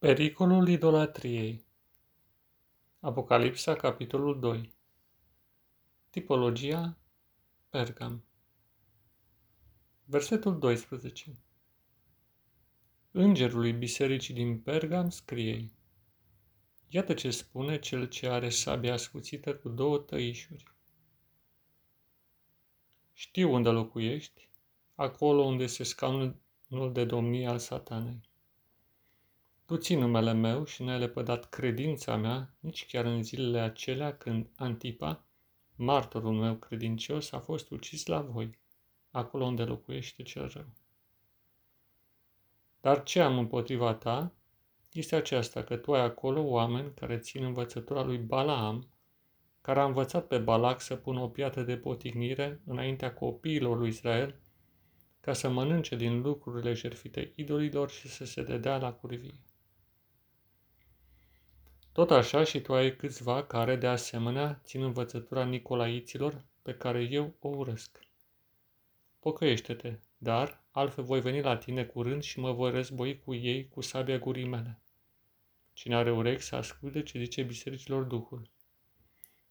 Pericolul idolatriei. Apocalipsa, capitolul 2 Tipologia Pergam. Versetul 12 Îngerului bisericii din Pergam scrie Iată ce spune cel ce are sabia ascuțită cu două tăișuri. Știu unde locuiești, acolo unde se scaunul de domnie al satanei tu ții numele meu și nu ai lepădat credința mea nici chiar în zilele acelea când Antipa, martorul meu credincios, a fost ucis la voi, acolo unde locuiește cel rău. Dar ce am împotriva ta este aceasta, că tu ai acolo oameni care țin învățătura lui Balaam, care a învățat pe Balac să pună o piatră de potignire înaintea copiilor lui Israel, ca să mănânce din lucrurile jertfite idolilor și să se dedea la curvie. Tot așa și tu ai câțiva care, de asemenea, țin învățătura Nicolaiților, pe care eu o urăsc. Pocăiește-te, dar altfel voi veni la tine curând și mă voi război cu ei cu sabia gurii mele. Cine are urechi să asculte ce zice bisericilor Duhul.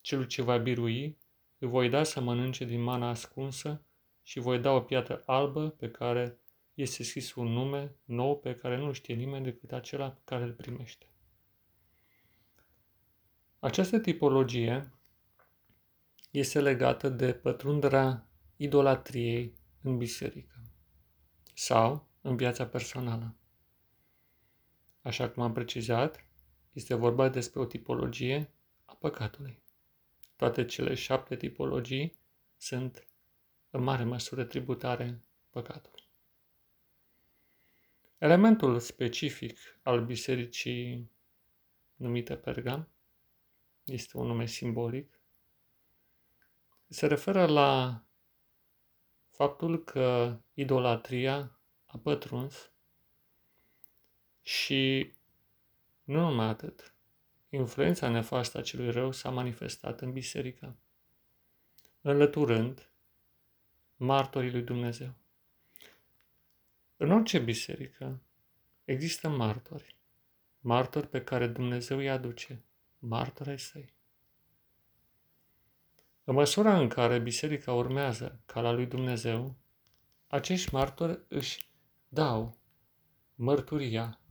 Celul ce va birui, îi voi da să mănânce din mana ascunsă și voi da o piatră albă pe care este scris un nume nou pe care nu știe nimeni decât acela care îl primește. Această tipologie este legată de pătrunderea idolatriei în biserică sau în viața personală. Așa cum am precizat, este vorba despre o tipologie a păcatului. Toate cele șapte tipologii sunt în mare măsură tributare păcatului. Elementul specific al bisericii numite Pergam este un nume simbolic, se referă la faptul că idolatria a pătruns și nu numai atât, influența nefastă a celui rău s-a manifestat în biserică, înlăturând martorii lui Dumnezeu. În orice biserică există martori, martori pe care Dumnezeu îi aduce martori săi. În măsura în care biserica urmează cala lui Dumnezeu, acești martori își dau mărturia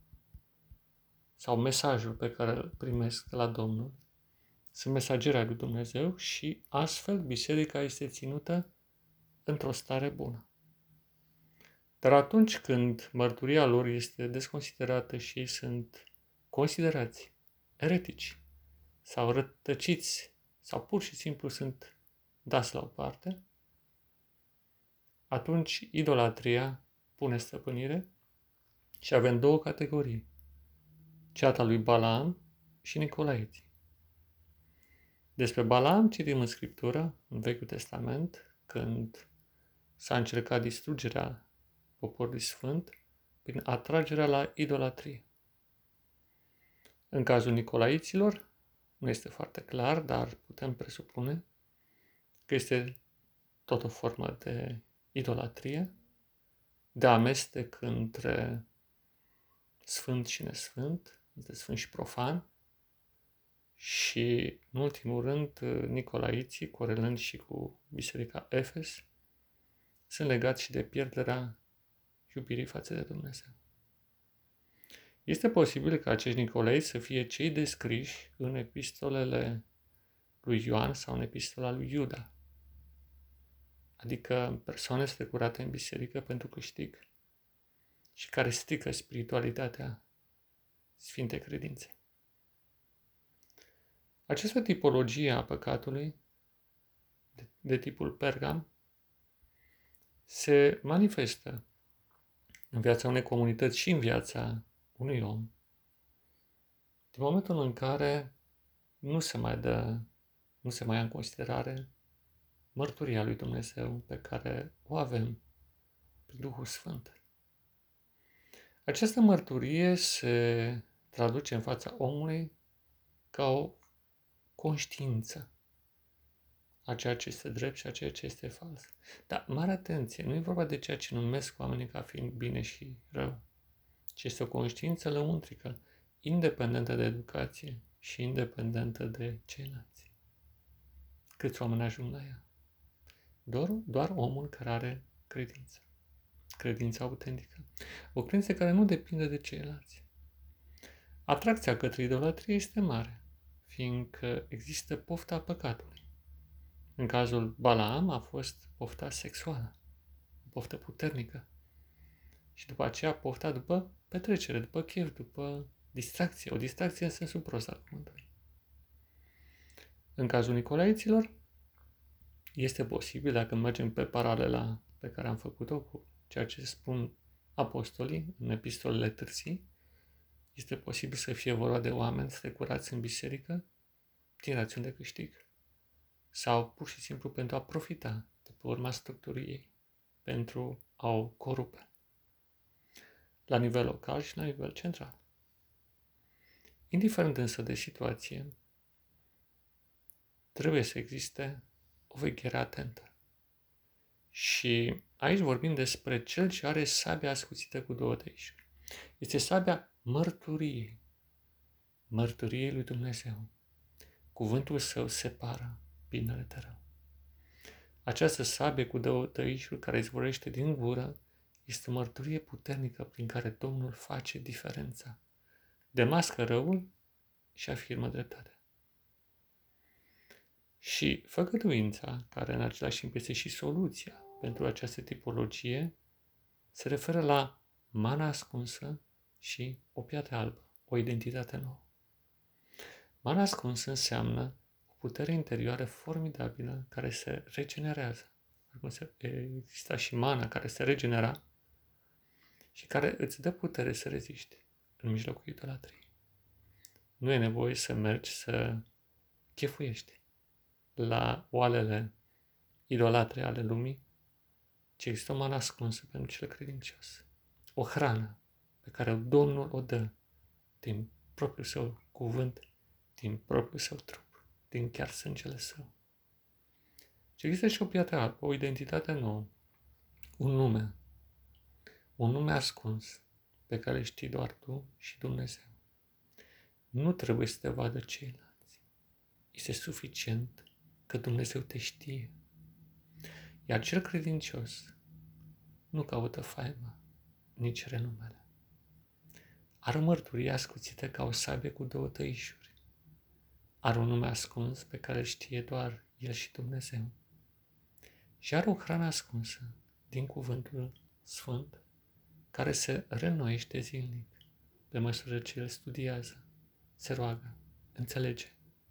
sau mesajul pe care îl primesc de la Domnul. Sunt mesageri lui Dumnezeu și astfel biserica este ținută într-o stare bună. Dar atunci când mărturia lor este desconsiderată și ei sunt considerați eretici, sau rătăciți sau pur și simplu sunt dați la o parte, atunci idolatria pune stăpânire și avem două categorii. Ceata lui Balaam și Nicolaeții. Despre Balaam citim în Scriptură, în Vechiul Testament, când s-a încercat distrugerea poporului sfânt prin atragerea la idolatrie. În cazul Nicolaiților, nu este foarte clar, dar putem presupune că este tot o formă de idolatrie, de amestec între sfânt și nesfânt, între sfânt și profan, și, în ultimul rând, Nicolaiții, corelând și cu Biserica Efes, sunt legați și de pierderea iubirii față de Dumnezeu. Este posibil ca acești Nicolei să fie cei descriși în epistolele lui Ioan sau în epistola lui Iuda, adică persoane strecurate în biserică pentru câștig și care strică spiritualitatea Sfinte Credințe. Această tipologie a păcatului, de, de tipul pergam, se manifestă în viața unei comunități și în viața unui om, din momentul în care nu se mai dă, nu se mai ia în considerare mărturia lui Dumnezeu pe care o avem prin Duhul Sfânt. Această mărturie se traduce în fața omului ca o conștiință a ceea ce este drept și a ceea ce este fals. Dar mare atenție, nu e vorba de ceea ce numesc oamenii ca fiind bine și rău ci este o conștiință lăuntrică independentă de educație și independentă de ceilalți. Câți oameni ajung la ea? Doar, doar omul care are credință. Credința autentică. O credință care nu depinde de ceilalți. Atracția către idolatrie este mare, fiindcă există pofta păcatului. În cazul Balaam a fost pofta sexuală, o poftă puternică. Și după aceea pofta după petrecere, după chef, după distracție, o distracție în sensul prost al cuvântului. În cazul Nicolaiților, este posibil, dacă mergem pe paralela pe care am făcut-o cu ceea ce spun apostolii în epistolele târzii, este posibil să fie vorba de oameni strecurați în biserică din rațiuni de câștig sau pur și simplu pentru a profita de pe urma structurii ei, pentru a o corupe la nivel local și la nivel central. Indiferent însă de situație, trebuie să existe o veghere atentă. Și aici vorbim despre cel ce are sabia ascuțită cu două tăișuri. Este sabia mărturiei, mărturiei lui Dumnezeu. Cuvântul său separă binele de rău. Această sabie cu două tăișuri care izvorăște din gură este o mărturie puternică prin care Domnul face diferența. Demască răul și afirmă dreptatea. Și făgăduința, care în același timp este și soluția pentru această tipologie, se referă la mana ascunsă și o piatră albă, o identitate nouă. Mana ascunsă înseamnă o putere interioară formidabilă care se regenerează. Exista și mana care se regenera și care îți dă putere să reziști în mijlocul idolatriei. Nu e nevoie să mergi să chefuiești la oalele idolatre ale lumii, ci există o mană ascunsă pentru cel credincios. O hrană pe care Domnul o dă din propriul său cuvânt, din propriul său trup, din chiar sângele său. Și există și o piatră albă, o identitate nouă, un nume, un nume ascuns pe care știi doar tu și Dumnezeu. Nu trebuie să te vadă ceilalți. Este suficient că Dumnezeu te știe. Iar cel credincios nu caută faima, nici renumele. Are o mărturie ascuțită ca o sabie cu două tăișuri. Are un nume ascuns pe care știe doar El și Dumnezeu. Și are o hrană ascunsă din cuvântul Sfânt care se reînnoiește zilnic pe măsură ce el studiază, se roagă, înțelege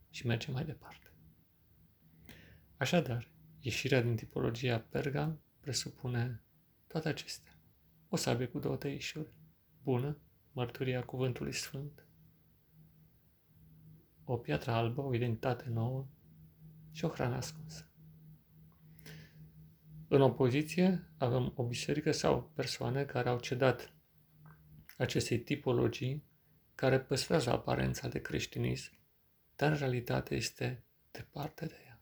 și merge mai departe. Așadar, ieșirea din tipologia Pergam presupune toate acestea. O sabie cu două tăișuri, bună, mărturia cuvântului sfânt, o piatră albă, o identitate nouă și o hrană ascunsă. În opoziție avem o biserică sau persoane care au cedat acestei tipologii care păstrează aparența de creștinism, dar în realitate este departe de ea.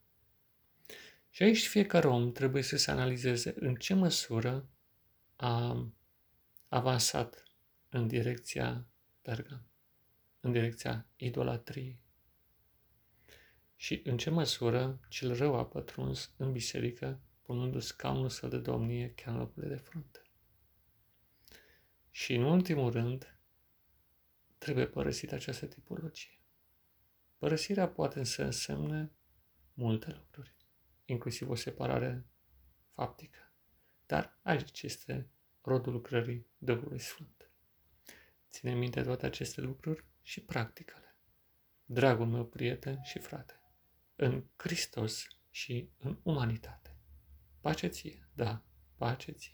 Și aici fiecare om trebuie să se analizeze în ce măsură a avansat în direcția Pergam, în direcția idolatriei. Și în ce măsură cel rău a pătruns în biserică punându scaunul său de domnie chiar în locurile de frunte. Și în ultimul rând, trebuie părăsit această tipologie. Părăsirea poate să însemne multe lucruri, inclusiv o separare faptică. Dar aici este rodul lucrării Duhului Sfânt. Ține minte toate aceste lucruri și practicale. Dragul meu prieten și frate, în Hristos și în umanitate. Пачаці, да, пачаці.